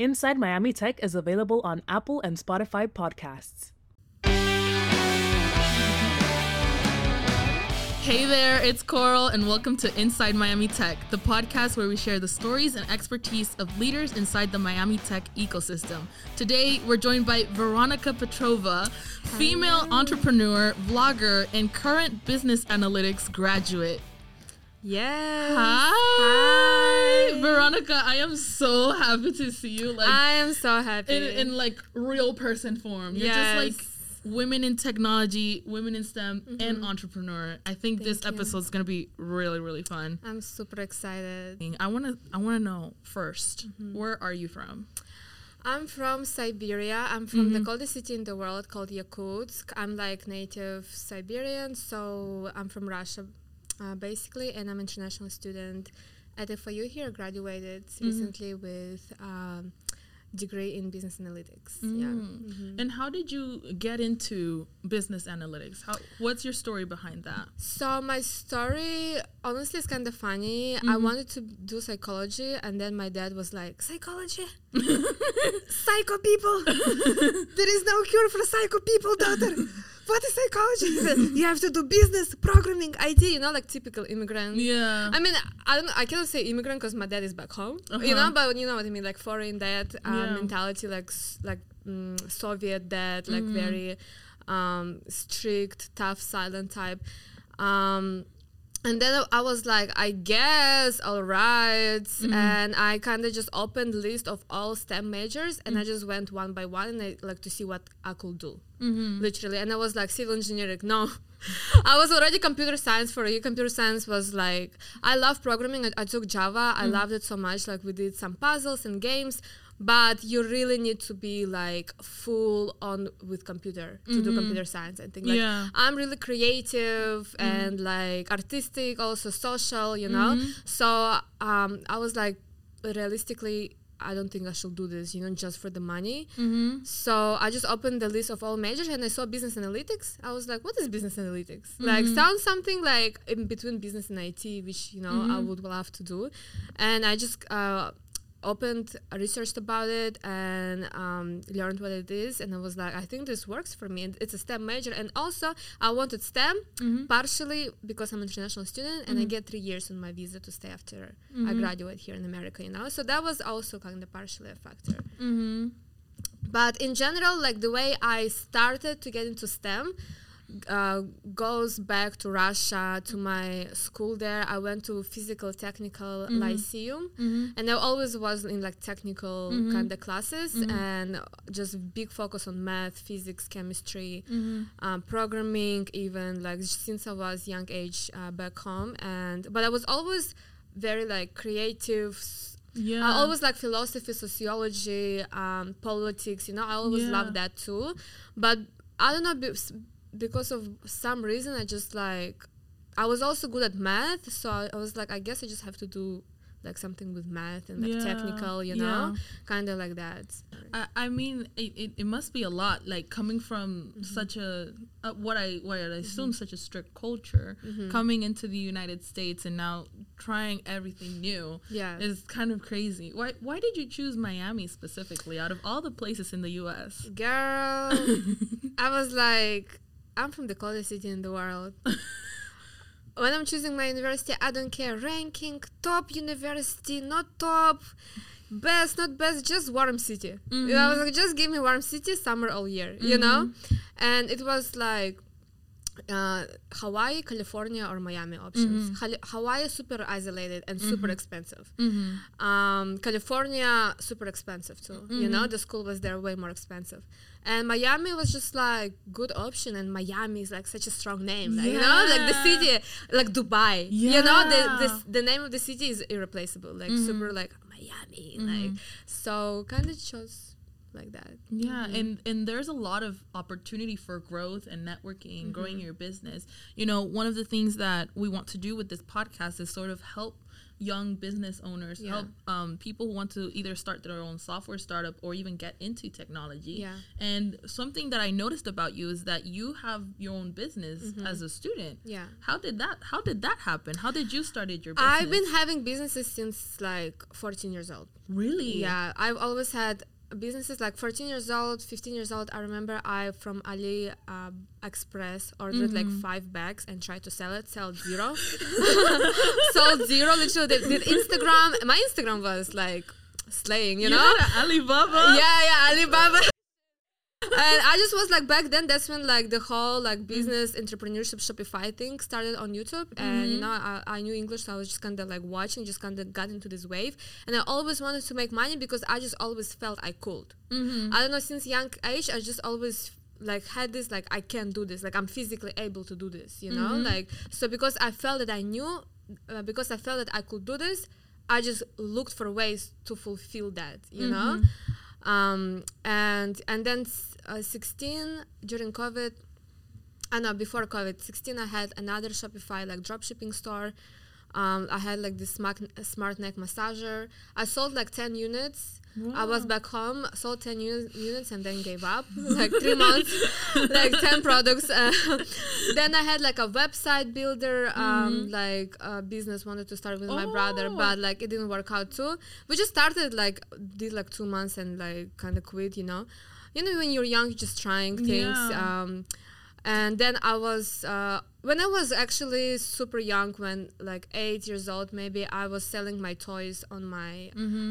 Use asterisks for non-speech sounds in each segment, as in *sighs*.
Inside Miami Tech is available on Apple and Spotify podcasts. Hey there, it's Coral, and welcome to Inside Miami Tech, the podcast where we share the stories and expertise of leaders inside the Miami Tech ecosystem. Today, we're joined by Veronika Petrova, female entrepreneur, vlogger, and current business analytics graduate. Yes. Hi. Hi. Veronika. I am so happy to see you. Like I am so happy. in, in like real person form. You're just like women in technology, women in STEM, and entrepreneur. I think Thank this episode is gonna be really, really fun. I'm super excited. I wanna, I wanna know 1st Mm-hmm. where are you from? I'm from Siberia. I'm from the coldest city in the world called Yakutsk. I'm like native Siberian, so I'm from Russia, uh, basically, and I'm an international student at FIU here. Graduated recently with um, degree in business analytics. Yeah. Mhm. And how did you get into business analytics? How, what's your story behind that? So my story, honestly, is kind of funny. I wanted to do psychology, and then my dad was like, "Psychology, *laughs* psycho people. there is no cure for psycho people, daughter. *laughs* What is psychology? You have to do business, programming, IT. You know, like typical immigrant. Yeah. I mean, I don't. I cannot say immigrant because my dad is back home. You Uh-huh. know, but you know what I mean, like foreign dad uh, Yeah. mentality, like like mm, Soviet dad, like Mm-hmm. very um, strict, tough, silent type. Um, and then I was like, I guess, all right. Mm-hmm. And I kind of just opened list of all STEM majors, and Mm. I just went one by one, and I like to see what I could do, Mm-hmm. literally. And I was like, civil engineering, no. *laughs* I was already computer science for you. Computer science was like, I love programming. I, I took Java. I loved it so much. Like we did some puzzles and games, but you really need to be like full on with computer to do computer science. I think like Yeah. I'm really creative and like artistic, also social, you know. So um, I was like, realistically, I don't think I should do this, you know, just for the money. Mm-hmm. So I just opened the list of all majors and I saw business analytics. I was like, what is business analytics? Like, sounds something like in between business and IT, which, you know, I would love to do. And I just uh, opened, uh, researched about it and um, learned what it is. And I was like, I think this works for me. And it's a STEM major. And also, I wanted STEM partially because I'm an international student and I get three years on my visa to stay after I graduate here in America, you know? So that was also kind of partially a factor Mm-hmm. but in general like the way i started to get into stem uh, goes back to russia to my school there i went to physical technical lyceum and i always was in like technical kind of classes and just big focus on math physics chemistry um, programming even like since i was young age uh, back home and but i was always very like creative Yeah. I always like philosophy, sociology, um, politics. You know, I always Yeah. love that too. But I don't know because of some reason, I just like I was also good at math, so I, I was like, I guess I just have to do like something with math and like Yeah, technical, you know, yeah. kind of like that. I, I mean, it, it, it must be a lot. Like coming from Mm-hmm. such a uh, what I what I assume such a strict culture, Mm-hmm. coming into the United States and now trying everything new Yeah. is kind of crazy. Why why did you choose Miami specifically out of all the places in the U.S.? Girl, *laughs* I was like, I'm from the coldest city in the world. *laughs* when I'm choosing my university, I don't care ranking, top university, not top, best, not best, just warm city. You know, I was mm-hmm. like, just give me warm city, summer all year, you know? Mm-hmm. And it was like, uh, Hawaii, California, or Miami options. Mm-hmm. Hali- Hawaii super isolated and super expensive. Um, California super expensive too. You know, the school was there way more expensive. And Miami was just like good option. And Miami is like such a strong name. Like, You know, like the city, like Dubai. You know, the, the the name of the city is irreplaceable. Like mm-hmm. super like Miami. Mm-hmm. Like so, kind of chose like that. Yeah, mm-hmm. and and there's a lot of opportunity for growth and networking, growing your business. You know, one of the things that we want to do with this podcast is sort of help young business owners, Yeah. help um, people who want to either start their own software startup or even get into technology. Yeah. And something that I noticed about you is that you have your own business Mm-hmm. as a student. Yeah. How did that How did that happen? How did you started your business? I've been having businesses since like 14 years old. really. Yeah, I've always had businesses like 14 years old, 15 years old. I remember I from Ali uh, Express ordered like Mm-hmm. five bags and tried to sell it, sell zero, *laughs* sold zero. Literally, did, did Instagram. My Instagram was like slaying, you, You know. Alibaba. yeah, yeah, Alibaba. And I just was like back then. That's when like the whole like business entrepreneurship Shopify thing started on YouTube, and you mm-hmm. know I, I knew English, so I was just kind of like watching, just kind of got into this wave, and I always wanted to make money because I just always felt I could. Mm-hmm. I don't know since young age, I just always like had this like I can do this, like I'm physically able to do this, you know, mm-hmm. like so because I felt that I knew, uh, because I felt that I could do this, I just looked for ways to fulfill that, you know um, and and then uh, 16 during covid I know before covid 16 i had another shopify like dropshipping store. Um, i had like this smart, smart neck massager. I sold like 10 units I was back home, sold 10 uni- units, and then gave up. *laughs* like three *laughs* months, like 10 products. Uh, *laughs* then I had like a website builder, um, like a business wanted to start with my brother, Oh. but like it didn't work out too. We just started like did like two months and like kind of quit. You know, you know when you're young, you're just trying things. Yeah. Um, and then I was uh, when I was actually super young, when like eight years old, maybe I was selling my toys on my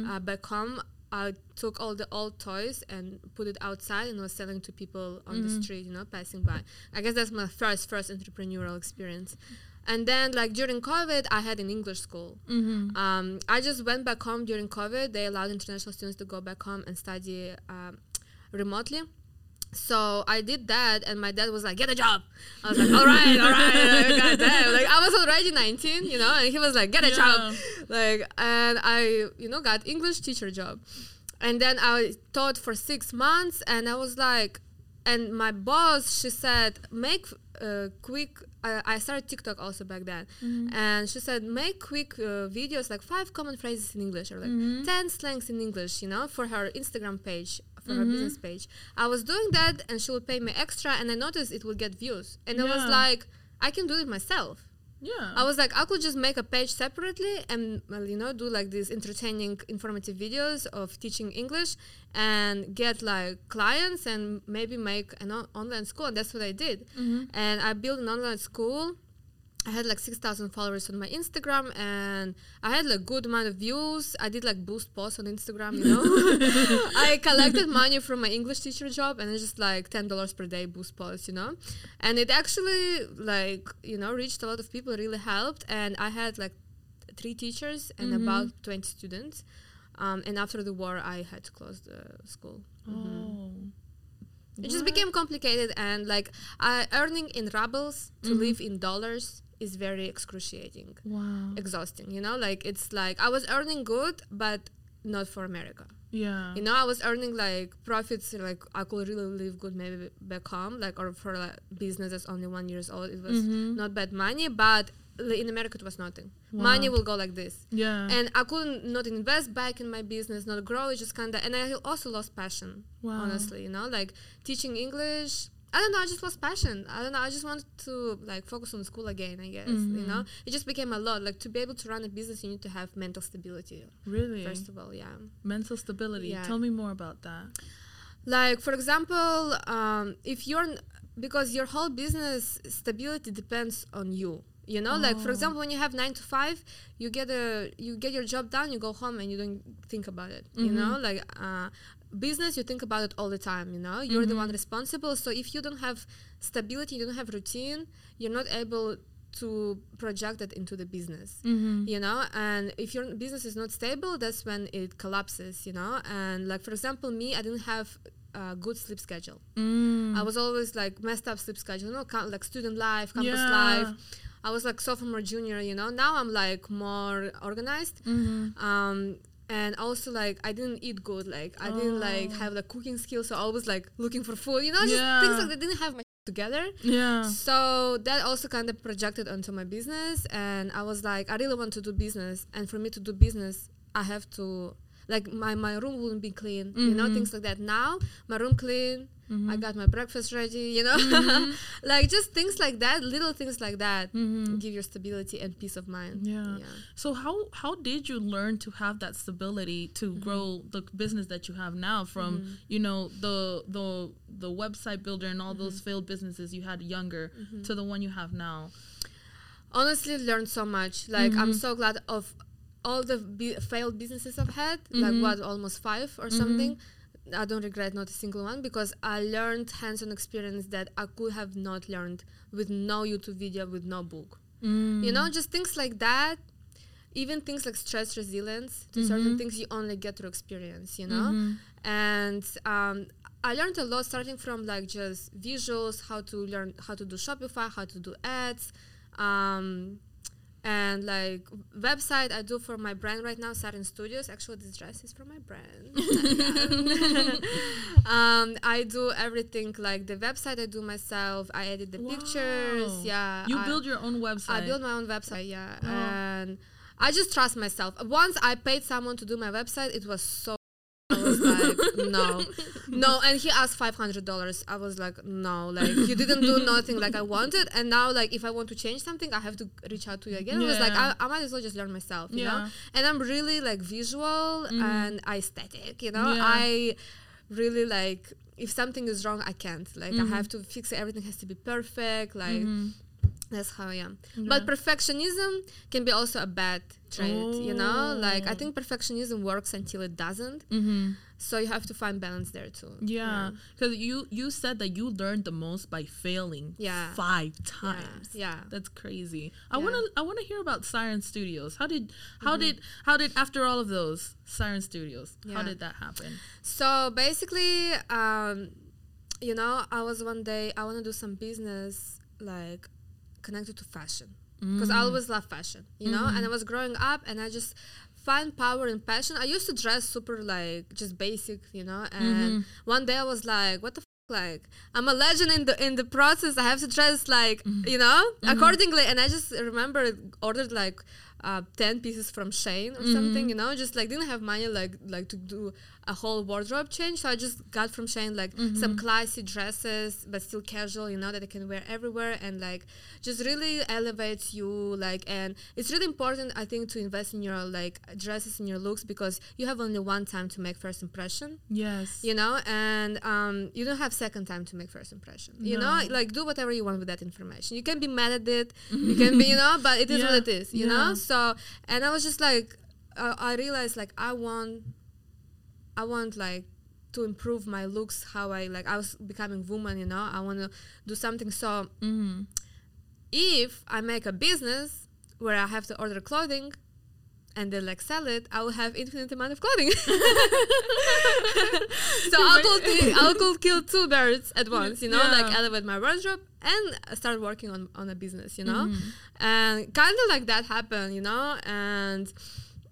uh, back home. I took all the old toys and put it outside and was selling to people on the street, you know, passing by. I guess that's my first first entrepreneurial experience. And then like during COVID, I had an English school. Um, I just went back home during COVID. They allowed international students to go back home and study um, remotely. So I did that, and my dad was like, "Get a job." I was like, "All right, all right, damn!" Like I was already 19, you know, and he was like, "Get a job," like, and I, you know, got English teacher job, and then I taught for six months, and I was like, and my boss, she said, "Make uh, quick." I, I started TikTok also back then, and she said, "Make quick uh, videos, like five common phrases in English or like ten slangs in English, you know, for her Instagram page." For her business mm-hmm. page, I was doing that, and she would pay me extra, and I noticed it would get views, and I was like, I can do it myself. Yeah. I was like, I could just make a page separately and well, you know do like these entertaining, informative videos of teaching English and get like clients and maybe make an o- online school. And that's what I did. Mm-hmm. And I built an online school. I had like six thousand followers on my Instagram, and I had like good amount of views. I did like boost posts on Instagram, you know. *laughs* *laughs* I collected money from my English teacher job, and it's just like ten dollars per day boost posts, you know. And it actually like you know reached a lot of people. Really helped, and I had like three teachers and about twenty students. Um, and after the war, I had to close the school. oh. It just became complicated, and like uh, earning in rubles to live in dollars is very excruciating, Wow. exhausting. You know, like it's like I was earning good, but not for America. Yeah. You know, I was earning like profits, like I could really live good maybe back home, like or for like business that's only one years old, it was mm-hmm. not bad money, but in America it was nothing. Money will go like this, Yeah. and I couldn't not invest back in my business, not grow. It just kind of, and I also lost passion. Wow. Honestly, you know, like teaching English. I don't know. I just lost passion. I don't know. I just wanted to like focus on school again. I guess you know. It just became a lot. Like to be able to run a business, you need to have mental stability. really. First of all, yeah. Mental stability. Yeah. Tell me more about that. like for example um, if you're n- because your whole business stability depends on you you know like for Oh. example when you have nine to five you get a you get your job done you go home and you don't think about it you know Mm-hmm. like uh, business you think about it all the time you know you're the Mm-hmm. one responsible so if you don't have stability you don't have routine you're not able to project that into the business Mm-hmm. you know and if your business is not stable that's when it collapses you know and like for example me i didn't have a good sleep schedule Mm. i was always like messed up sleep schedule you know like student life campus Yeah. life i was like sophomore junior you know now i'm like more organized Mm-hmm. um and also like i didn't eat good like i didn't like Oh. have like cooking skills so i was like looking for food you know just Yeah. things like that didn't have my together. Yeah. So that also kind of projected onto my business, and I was like, I really want to do business, and for me to do business, I have to like my my room wouldn't be clean, you know, Mhm. things like that. Now my room clean, I Mhm. got my breakfast ready, you know, Mhm. *laughs* like just things like that, little things like that, Mhm. give you stability and peace of mind. Yeah. yeah. So how how did you learn to have that stability to Mm-hmm. grow the business that you have now from you know the the the website builder and all Mm-hmm. those failed businesses you had younger to the one you have now? honestly learned so much like i'm so glad of all the bu- failed businesses i've had like what almost five or something i don't regret not a single one because i learned hands-on experience that i could have not learned with no youtube video with no book you know just things like that even things like stress resilience to certain Mhm. things you only get through experience you know Mhm. and um, I learned a lot starting from like just visuals, how to learn how to do Shopify, how to do ads, um, and like website I do for my brand right now, Siren Studios. Actually, this dress is from my brand. *laughs* *laughs* um, I do everything like the website I do myself. I edit the pictures. Yeah, You I- build your own website. I build my own website, yeah, Oh. and I just trust myself. Once I paid someone to do my website, it was so. I no, no, and he asked five hundred dollars. I was like, no, like you didn't do nothing like I wanted, and now like if I want to change something, I have to reach out to you again. It was like I, I might as well just learn myself, you know. And I'm really like visual Mhm. and aesthetic, you know. Yeah. I really like if something is wrong, I can't. Like I Mhm. have to fix it. Everything has to be perfect. Like Mhm. that's how I am. Yeah. But perfectionism can be also a bad trait, you know? Like I Oh. think perfectionism works until it doesn't. Mhm. So you have to find balance there too. Yeah, because you you said that you learned the most by failing. Yeah. Five times. Yeah. That's crazy. I Yeah. Mm-hmm. wanna I wanna hear about Siren Studios. How did how did how did after all of those Siren Studios? How did that happen? So basically, um, you know, I was one day I want to do some business like connected to fashion because Mm. I always love fashion, you know. And I was growing up, and I just find power in passion. I used to dress super like just basic, you know. And Mhm. one day I was like, what the. F-? Like I'm a legend in the in the process. I have to dress like you know accordingly, and I just remember ordered like uh, ten pieces from SHEIN or something. You know, just like didn't have money like like to do a whole wardrobe change. So I just got from SHEIN like some classy dresses, but still casual. You know that I can wear everywhere, and like just really elevates you. Like, and it's really important, I think, to invest in your like dresses and your looks because you have only one time to make first impression Yes. you know and um, you don't have second time to make first impression you know like do whatever you want with that information you can be mad at it you can be *laughs* you know but it is what it is you Yeah. know so and i was just like uh, i realized like i want i want like to improve my looks how i like i was becoming woman you know i want to do something so Mm-hmm. if i make a business where i have to order clothing and then like sell it, I will have infinite amount of clothing. *laughs* so I could ki- I could kill two birds at once, you know, Yeah. like elevate my wardrobe and start working on on a business, you know, Mhm. and kind of like that happened, you know, and.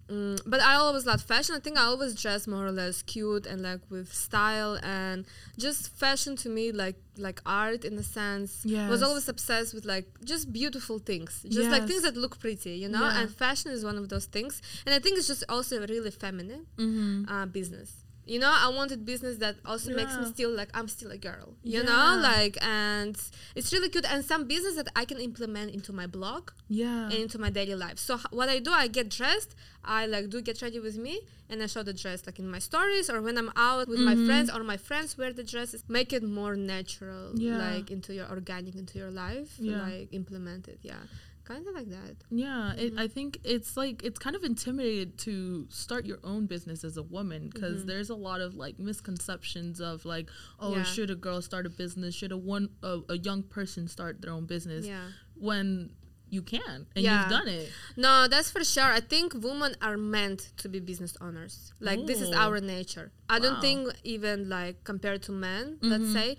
Mm, but I always loved fashion. I think I always dressed more or less cute and like with style and just fashion to me like like art in a sense. Yes. Was always obsessed with like just beautiful things, just like things that look pretty, you know. Yeah. And fashion is one of those things, and I think it's just also a really feminine Mm-hmm. uh, business. You know, I wanted business that also makes me Yeah. still like I'm still a girl. You Yeah. know, like and it's really cute and some business that I can implement into my blog Yeah. and into my daily life. So h- what I do, I get dressed. I like do get ready with me, and I show the dress like in my stories or when I'm out with my Mhm. friends or my friends wear the dresses. Make it more natural, Yeah. like into your organic into your life. Yeah. Like implement it. Yeah, kind of like that. Yeah, Mm-hmm. I think it's like it's kind of intimidated to start your own business as a woman because Mhm. there's a lot of like misconceptions of like, oh, Yeah. should a girl start a business? Should a one a, a young person start their own business? Yeah. When you can and Yeah. you've done it. No, that's for sure. I think women are meant to be business owners. Like this is Oh. our nature. I don't think even like compared to men, Mhm. let's say.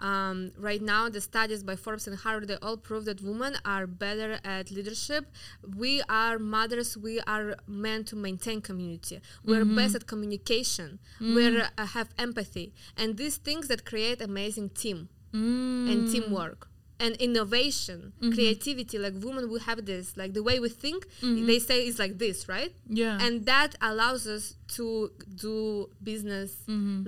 Um, right now, the studies by Forbes and Harvard they all prove that women are better at leadership. We are mothers. We are meant to maintain community. We're Mm-hmm. best at communication. We uh, have empathy, and these things that create amazing team. Mm. and teamwork and innovation, creativity. Like women we have this, like the way we think, they say is like this, right? Yeah. And that allows us to do business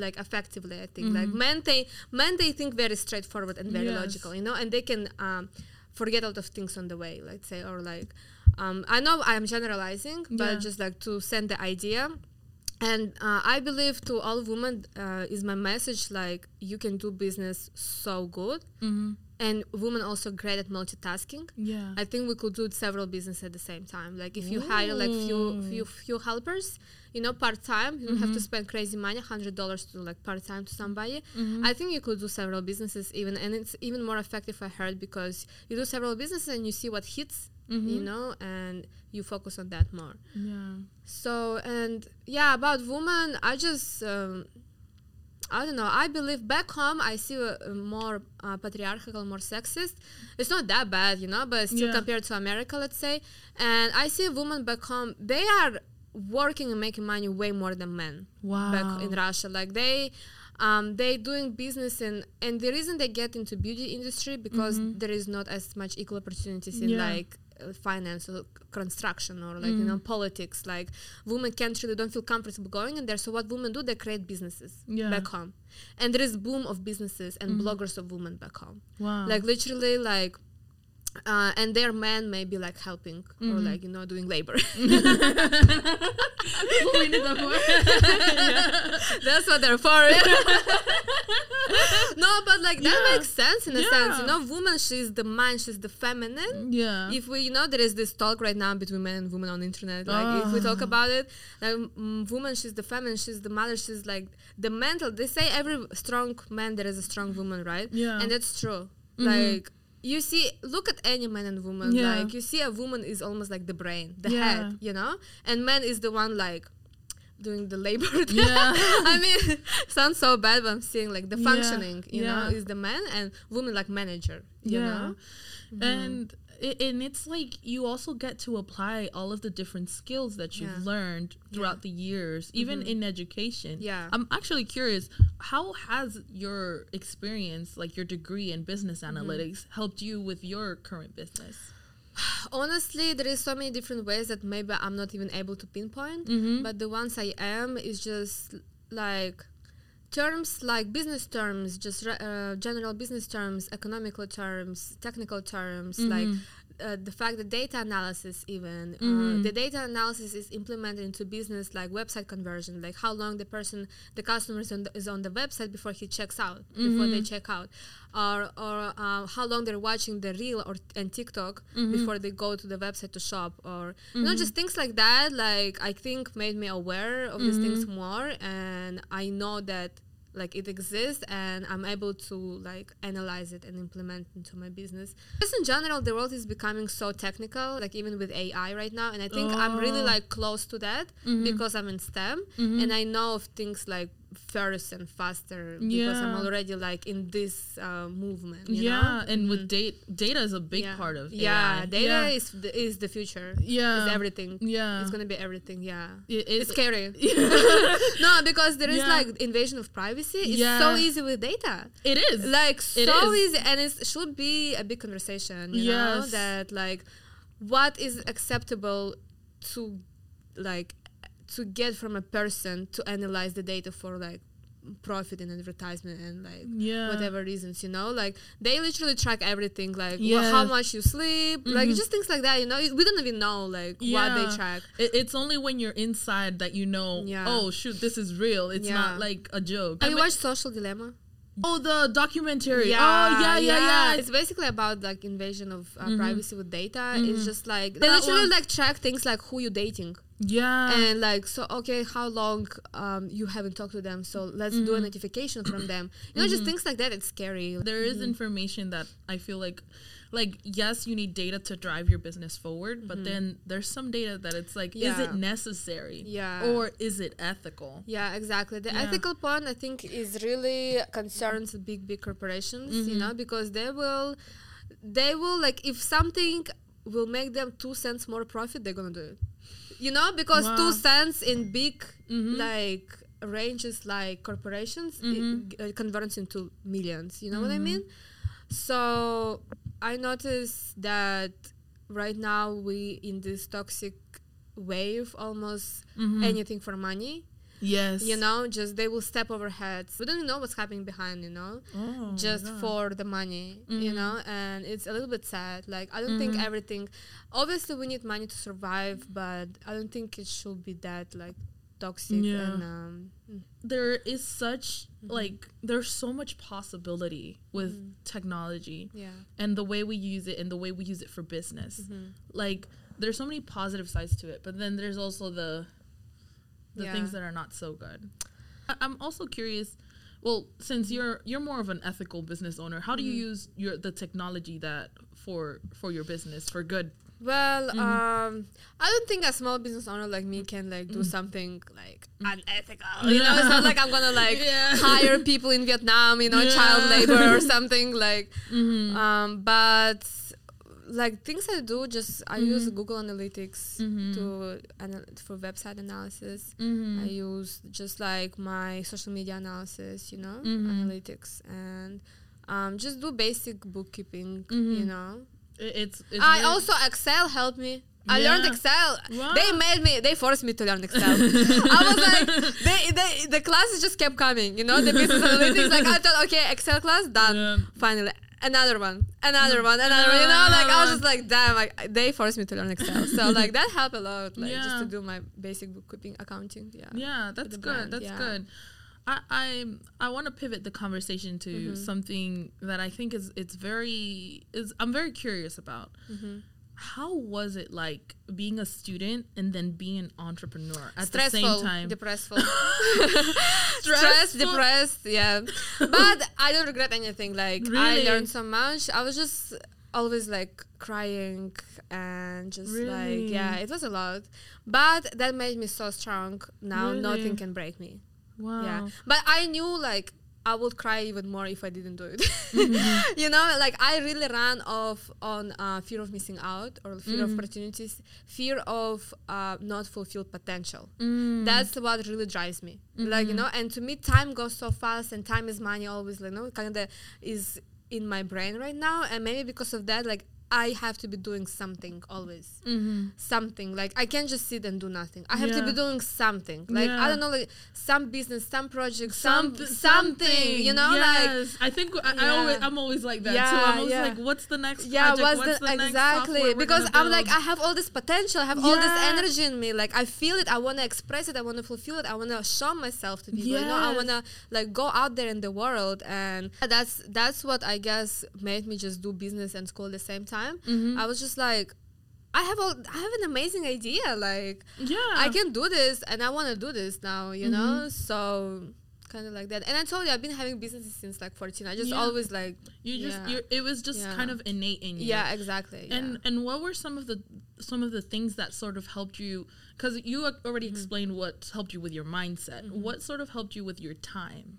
like effectively. I think like men they men they think very straightforward and very Yes. logical, you know, and they can um, forget a lot of things on the way, let's say, or like um, I know I'm generalizing, but Yeah. just like to send the idea. And uh, I believe to all women uh, is my message like you can do business so good, mm-hmm. And women also great at multitasking. Yeah. I think we could do several businesses at the same time. Like if you hire like few few few helpers, you know, part time, you don't have to mm-hmm. spend crazy money, hundred dollars to do like part time to somebody. Mm-hmm. I think you could do several businesses even, and it's even more effective. I heard because you do several businesses and you see what hits, you mm-hmm. know, and you focus on that more. yeah. So and yeah, about women, I just um, I don't know. I believe back home I see more uh, patriarchal, more sexist. It's not that bad, you know, but still Yeah. compared to America, let's say. And I see women back home. They are working and making money way more than men Wow. back in Russia. Like they. Um, they doing business and and the reason they get into beauty industry because there is not as much equal opportunities in Mm-hmm. Yeah. like finance or construction or like you know Mm. politics like women can't really don't feel comfortable going in there so what women do they create businesses Yeah. Back home and there is boom of businesses and bloggers of women back home Wow. like literally like uh, and their men may be like helping or Mm-hmm. like you know doing labor *laughs* we need that more. *laughs* that's what they're for *laughs* no but like that Yeah. makes sense in a sense you know woman she's the man she's the feminine yeah. if we you know there is this talk right now between men and women on the internet like if we talk Ah. about it like mm, woman she's the feminine she's the mother she's like the mental they say every strong man there is a strong woman right Yeah. and that's true like you see look at any man and woman Yeah. like you see a woman is almost like the brain the Yeah. head you know and man is the one like doing the labor *laughs* Yeah. i mean *laughs* sounds so bad but i'm seeing like the Yeah. functioning you know is the man and woman like manager you yeah. know And it, and it's like you also get to apply all of the different skills that you've Yeah. learned throughout the years, even mm-hmm. in education. Yeah. I'm actually curious, how has your experience, like your degree in business mm-hmm. analytics, helped you with your current business? *sighs* honestly there is so many different ways that maybe i'm not even able to pinpoint Mm-hmm. but the ones i am is just like terms like business terms just uh, general business terms economical terms technical terms like uh, the fact that data analysis even uh, the data analysis is implemented into business like website conversion like how long the person the customer is on the, is on the website before he checks out before they check out. Or or uh, how long they're watching the reel or and tiktok before they go to the website to shop or you know just things like that like i think made me aware of these things more. And i know that like it exists and i'm able to like analyze it and implement into my business. Just in general the world is becoming so technical like even with ai right now and i think i'm really Oh. like close to that mm-hmm. because i'm in stem mm-hmm. and i know of things like first and faster because i'm already like in this uh, movement you yeah, know? and with data, data is a big yeah. part of yeah AI. data yeah. is the, is the future Yeah. is everything Yeah. it's gonna be everything yeah It- it's it- scary *laughs* no because there is Yeah. like invasion of privacy it's Yeah. so easy with data It is like It so is. easy and it should be a big conversation you know Yes. that like what is acceptable to like to get from a person to analyze the data for like profit and advertisement and like Yeah. whatever reasons you know like they literally track everything like wha- how much you sleep like Mhm. just things like that you know we don't even know like what they track It, it's only when you're inside that you know. Yeah. Oh shoot, this is real. It's Yeah. not like a joke. have I you watched social dilemma Oh, the documentary. oh yeah, yeah, yeah. yeah. It's basically about like invasion of uh, privacy with data. It's just like they That literally one- like track things like who you're dating yeah. and like so okay how long um, you haven't talked to them so let's do a mm-hmm. notification from them. You know just mm-hmm. things like that. It's scary. there is mm-hmm. information that I feel like like yes you need data to drive your business forward but then there's some data that it's like is it necessary Yeah. or is it ethical Yeah, exactly. The Yeah. ethical point I think is really concerns big big corporations, you know, because they will they will like if something will make them 2 cents more profit, they're to do it. You know, because 2 cents in big Mhm. like ranges like corporations Mhm. it, it converts into millions you know what i Mhm. mean so i noticed that right now we in this toxic wave almost Mhm. anything for money yes. you know just they will step over heads we don't know what's happening behind you know Oh, just yeah. for the money you Mhm. know and it's a little bit sad like i don't think Mhm. everything obviously we need money to survive but i don't think it should be that like toxic Yeah. and um mm, there is such Mhm. like there's so much possibility with Mhm. technology yeah and the way we use it and the way we use it for business. Mhm. Like there's so many positive sides to it, but then there's also the the Yeah. things that are not so good. I- I'm also curious. Well, since you're you're more of an ethical business owner, how do you Mhm. use your the technology that for for your business for good? well Mhm. um i don't think a small business owner like me can like do Mm. something like unethical you know it's not *laughs* like i'm gonna like Yeah. hire people in vietnam you know child labor or *laughs* something like Mm-hmm. um but like things i do just i use Mhm. google analytics Mhm. to anal- for website analysis mm-hmm. i use just like my social media analysis you know Mhm. analytics and um, just do basic bookkeeping Mhm. you know It- it's, it's i very- also excel helped me I learned Excel. Wow. They made me. They forced me to learn Excel. *laughs* I was like, they, they, the classes just kept coming. You know, the business analytics. Like I thought, okay, Excel class done. Yeah. Finally, another one, another one, another one. You know, like I was just like, damn, like they forced me to learn Excel. So *laughs* like that helped a lot. Like just to do my basic bookkeeping, accounting. Yeah. Yeah, that's good. brand, That's yeah. good. I I, I want to pivot the conversation to Mhm. something that I think is it's very is I'm very curious about. Mhm. How was it like being a student and then being an entrepreneur at Stressful, the same time? depressful, *laughs* stressed, Stressful? depressed. Yeah, *laughs* but I don't regret anything. Like I learned so much. I was just always like crying and just like yeah, it was a lot. But that made me so strong. Now Really? nothing can break me. wow. Yeah, but I knew like. I would cry even more if I didn't do it. Mhm. *laughs* you know, like I really ran off on uh, fear of missing out or fear of Mhm. opportunities, fear of uh, not fulfilled potential Mm. that's what really drives me like you Mhm. know and to me time goes so fast and time is money always like you know kind of is in my brain right now and maybe because of that like i have to be doing something always. Mhm. something like i can't just sit and do nothing. I have to be doing something. Like i don't know like some business some project some Someth- something you know like. I think I, I always I'm always like that too. Yeah, I'm always yeah. like, what's the next yeah project? what's, what's the, next exactly because i'm like i have all this potential. I have all this energy in me. Like i feel it. I want to express it. I want to fulfill it. I want to show myself to people you know? I want to like go out there in the world and that's that's what i guess made me just do business and school at the same time Mhm. i was just like i have all i have an amazing idea like yeah. i can do this and i want to do this now you know Mhm. so kind of like that and i told you i've been having businesses since like 14 i just Yeah. always like you just yeah. it was just Yeah. kind of innate in you. yeah exactly And yeah. and what were some of the some of the things that sort of helped you? Because you already Mm-hmm. explained what helped you with your mindset. What sort of helped you with your time?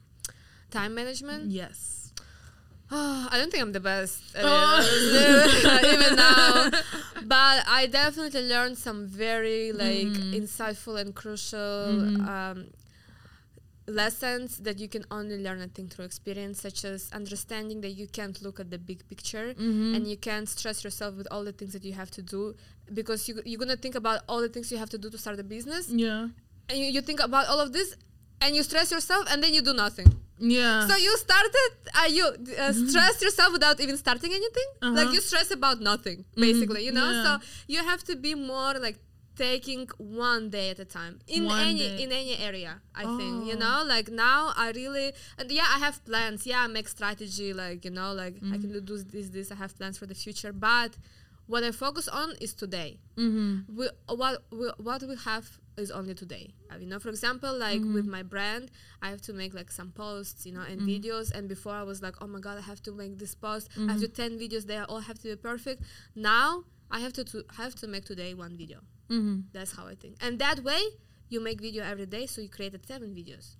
time management Yes. Oh, *sighs* I don't think I'm the best Oh. *laughs* even now. *laughs* But I definitely learned some very like Mhm. insightful and crucial Mhm. um, lessons that you can only learn, I think, through experience, such as understanding that you can't look at the big picture Mm-hmm. and you can't stress yourself with all the things that you have to do because you, you're gonna think about all the things you have to do to start a business, yeah. and you, you think about all of this. And you stress yourself, and then you do nothing. Yeah. So you started, uh, you uh, stress yourself without even starting anything. Uh-huh. Like you stress about nothing, basically. You know, Yeah. so you have to be more like taking one day at a time in One any day. in any area. I think you Oh. know, like now I really and yeah, I have plans. Yeah, I make strategy. Like you know, like I can do this, this, this. I have plans for the future, but what I focus on is today. Mm-hmm. we what we, what we have is only today. Uh, you know for example like with my brand i have to make like some posts you know and videos. And before i was like oh my god i have to make this post. I have to 10 videos they all have to be perfect. Now i have to, to have to make today one video. Mm-hmm. that's how i think. And that way you make video every day so you created seven videos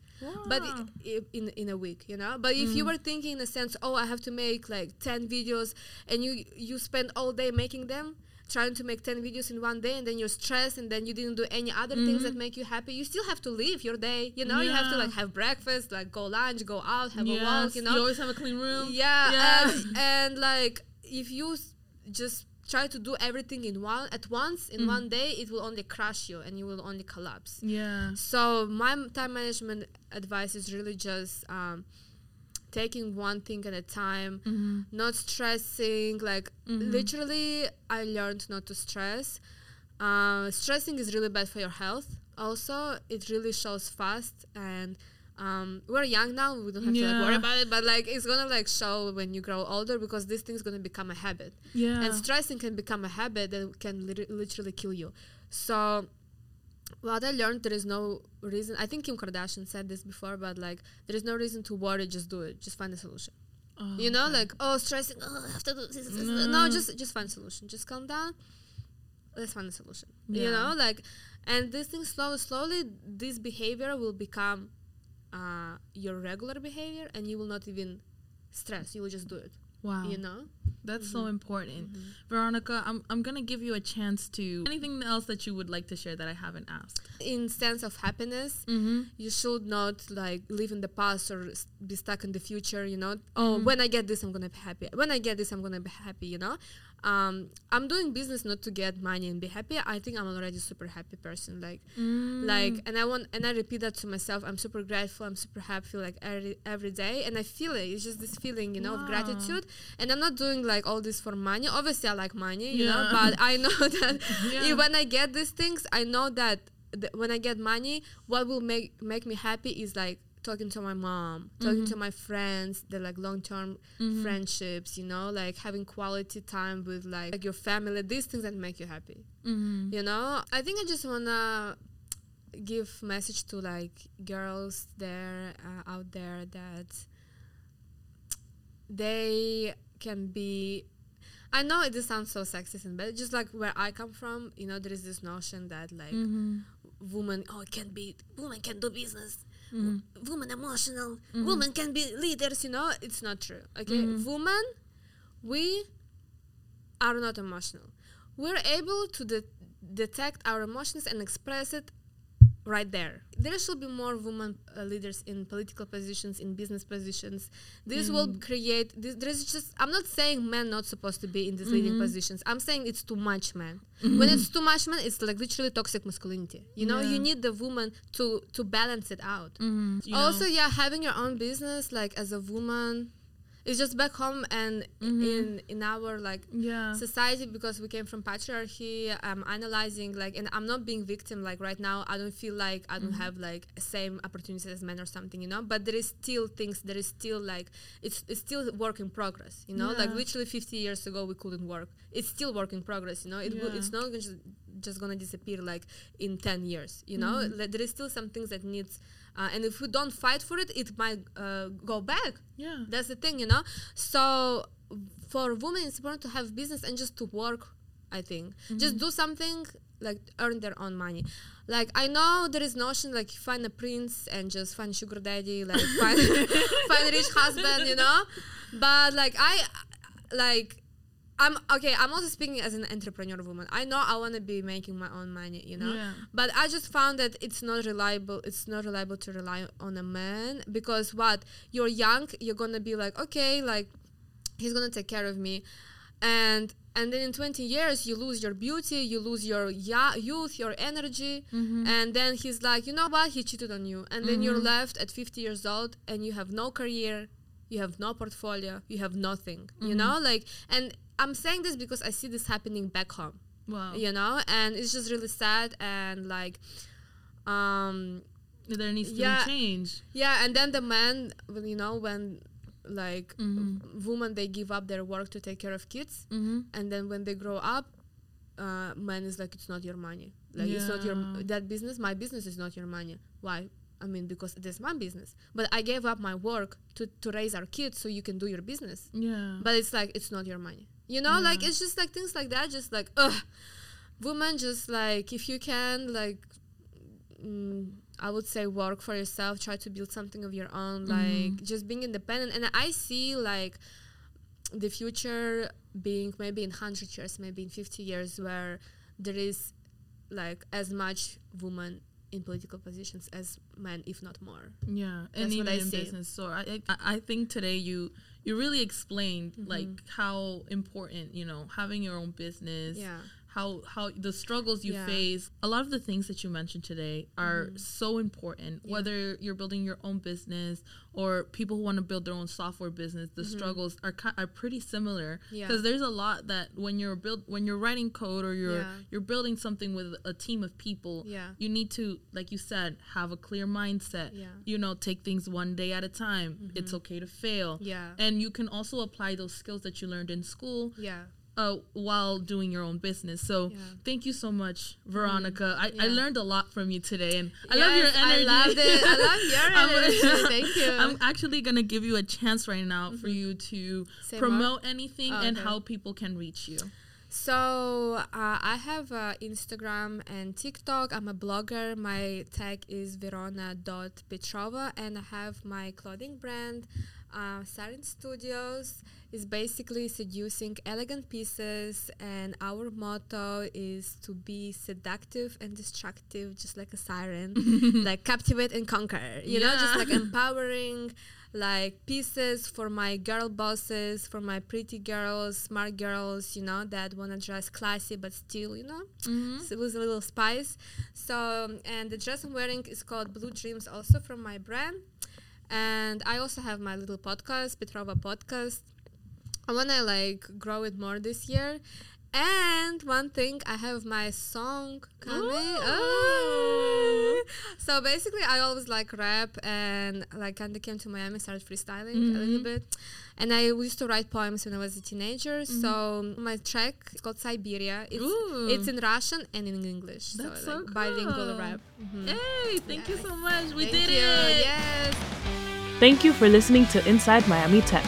but ah. i- i- in in a week you know? But if you mm. were thinking in a sense oh i have to make like 10 videos and you you spend all day making them trying to make 10 videos in one day and then you're stressed and then you didn't do any other things that mm-hmm. make you happy you still have to live your day you know? You have to like have breakfast like go lunch go out have a walk you know? you always have a clean room. yeah, Yeah. And, and like if you s- just try to do everything in one at once in one day it will only crush you and you will only collapse Yeah. so my time management advice is really just um, taking one thing at a time, Mm-hmm. not stressing. Like literally, I learned not to stress. Uh, stressing is really bad for your health. Also, it really shows fast and. Um, we're young now. We don't have to like worry about it, but like it's gonna like show when you grow older because this thing's gonna become a habit Yeah. and stressing can become a habit that can lit- literally kill you so what i learned there is no reason i think kim kardashian said this before but like there is no reason to worry just do it just find a solution Oh, you know okay. like oh stressing oh i have to do this, this, this. no just just find a solution just calm down let's find a solution you know like and this thing slowly slowly this behavior will become uh, your regular behavior and you will not even stress you will just do it wow. you know That's Mm-hmm. so important. Veronika, I'm, I'm to give you a chance to. Anything else that you would like to share that I haven't asked? in sense of happiness Mm-hmm. you should not like live in the past or s- be stuck in the future you know oh when i get this i'm gonna be happy when i get this i'm gonna be happy you know um, i'm doing business not to get money and be happy. I think i'm already a super happy person like like and i want and i repeat that to myself. I'm super grateful. I'm super happy like every every day. And i feel it. It's just this feeling you know of gratitude. And i'm not doing like all this for money. Obviously i like money you know but i *laughs* know that *laughs* Yeah. when i get these things i know that th- when i get money what will make make me happy is like talking to my mom talking to my friends the like long-term friendships you know like having quality time with like, like your family these things that make you happy Mm-hmm. you know i think i just wanna give message to like girls there uh, out there that they can be i know it sounds so sexist and but just like where i come from you know there is this notion that like Mm-hmm. woman oh it can be woman can do business w- woman emotional woman can be leaders you know? It's not true okay? woman we are not emotional. We're able to de- detect our emotions and express it right there. There should be more women uh, leaders in political positions in business positions. This will create this there's just i'm not saying men not supposed to be in these leading positions. I'm saying it's too much men when it's too much men it's like literally toxic masculinity. You know Yeah. you need the woman to to balance it out. Mm-hmm. also yeah having your own business like as a woman it's just back home and mm-hmm. in in our like yeah. society because we came from patriarchy. I'm analyzing like and i'm not being victim like right now i don't feel like i don't mm-hmm. have like same opportunities as men or something you know? But there is still things there is still like it's it's still work in progress you know? Like literally 50 years ago we couldn't work. It's still work in progress you know? It Yeah. it's not just just gonna disappear like in 10 years you know Mm-hmm. there is still some things that needs uh, and if we don't fight for it it might uh, go back yeah. that's the thing, you know. So for women, it's important to have business and just to work. I think just do something like earn their own money. Like I know there is notion like find a prince and just find sugar daddy, like find *laughs* *laughs* find a rich husband, you know. But like I like. I'm okay. I'm also speaking as an entrepreneur woman. I know I want to be making my own money, you know. Yeah. But I just found that it's not reliable. It's not reliable to rely on a man because what you're young, you're gonna be like, okay, like he's gonna take care of me, and and then in 20 years you lose your beauty, you lose your ya- youth, your energy, mm-hmm. and then he's like, you know what, he cheated on you, and then you're mm-hmm. left at 50 years old and you have no career, you have no portfolio, you have nothing, you mm-hmm. know, like, and I'm saying this because I see this happening back home Wow. you know and it's just really sad and like um There needs to Yeah. be change. yeah and then the man you know when like Mm-hmm. women they give up their work to take care of kids Mm-hmm. and then when they grow up uh man is like it's not your money like it's not your Yeah. that business my business is not your money why I mean, because it is my business, but I gave up my work to, to raise our kids so you can do your business. Yeah. But it's like it's not your money, you know. Like it's just like things like that. Just like, ugh, woman. Just like if you can, like, mm, I would say work for yourself. Try to build something of your own. Like just being independent. And I see like the future being maybe in 100 years, maybe in 50 years, where there is like as much woman in political positions as men, if not more. Yeah, and That's even I in see. business. So I, I I think today you you really explained Mm-hmm. like how important you know having your own business. Yeah. How how the struggles you Yeah. face. A lot of the things that you mentioned today are so important. Mm-hmm. Yeah. Whether you're building your own business or people who want to build their own software business, the struggles are are pretty similar. Mm-hmm. Yeah. Because there's a lot that when you're build when you're writing code or you're you're building something with a team of people. Yeah. You need to, like you said, have a clear mindset Yeah. Mm-hmm. you know take things one day at a time it's okay to fail Yeah. and you can also apply those skills that you learned in school Yeah. Uh, while doing your own business so Yeah. Mm-hmm. thank you so much Veronika I, I Yeah. learned a lot from you today and i love your energy I loved it. I love *laughs* your energy. *laughs* Thank you. i'm actually gonna give you a chance right now for you to Say more? promote anything Oh, and how people can reach you So uh, I have uh, Instagram and TikTok. I'm a blogger. My tag is verona.petrova, and I have my clothing brand, uh, Siren Studios. is basically seducing elegant pieces, and our motto is to be seductive and destructive, just like a siren, *laughs* like captivate and conquer. You know, just like *laughs* empowering like pieces for my girl bosses, for my pretty girls, smart girls, you know, that want to dress classy but still, you know, Mm-hmm. s- with a little spice. So, and the dress I'm wearing is called Blue Dreams, also from my brand. And I also have my little podcast, Petrova Podcast. I want to like grow it more this year. And one thing, I have my song coming. Oh. So basically, I always like rap and like kind of came to Miami, started freestyling a little Mhm. bit. And I used to write poems when I was a teenager. So my track is called Siberia. It's, Ooh. it's in Russian and in English. That's so, so like bilingual cool. rap. Mhm. Hey, thank you so much. We Thank did you. it. Yes. Thank you for listening to Inside Miami Tech.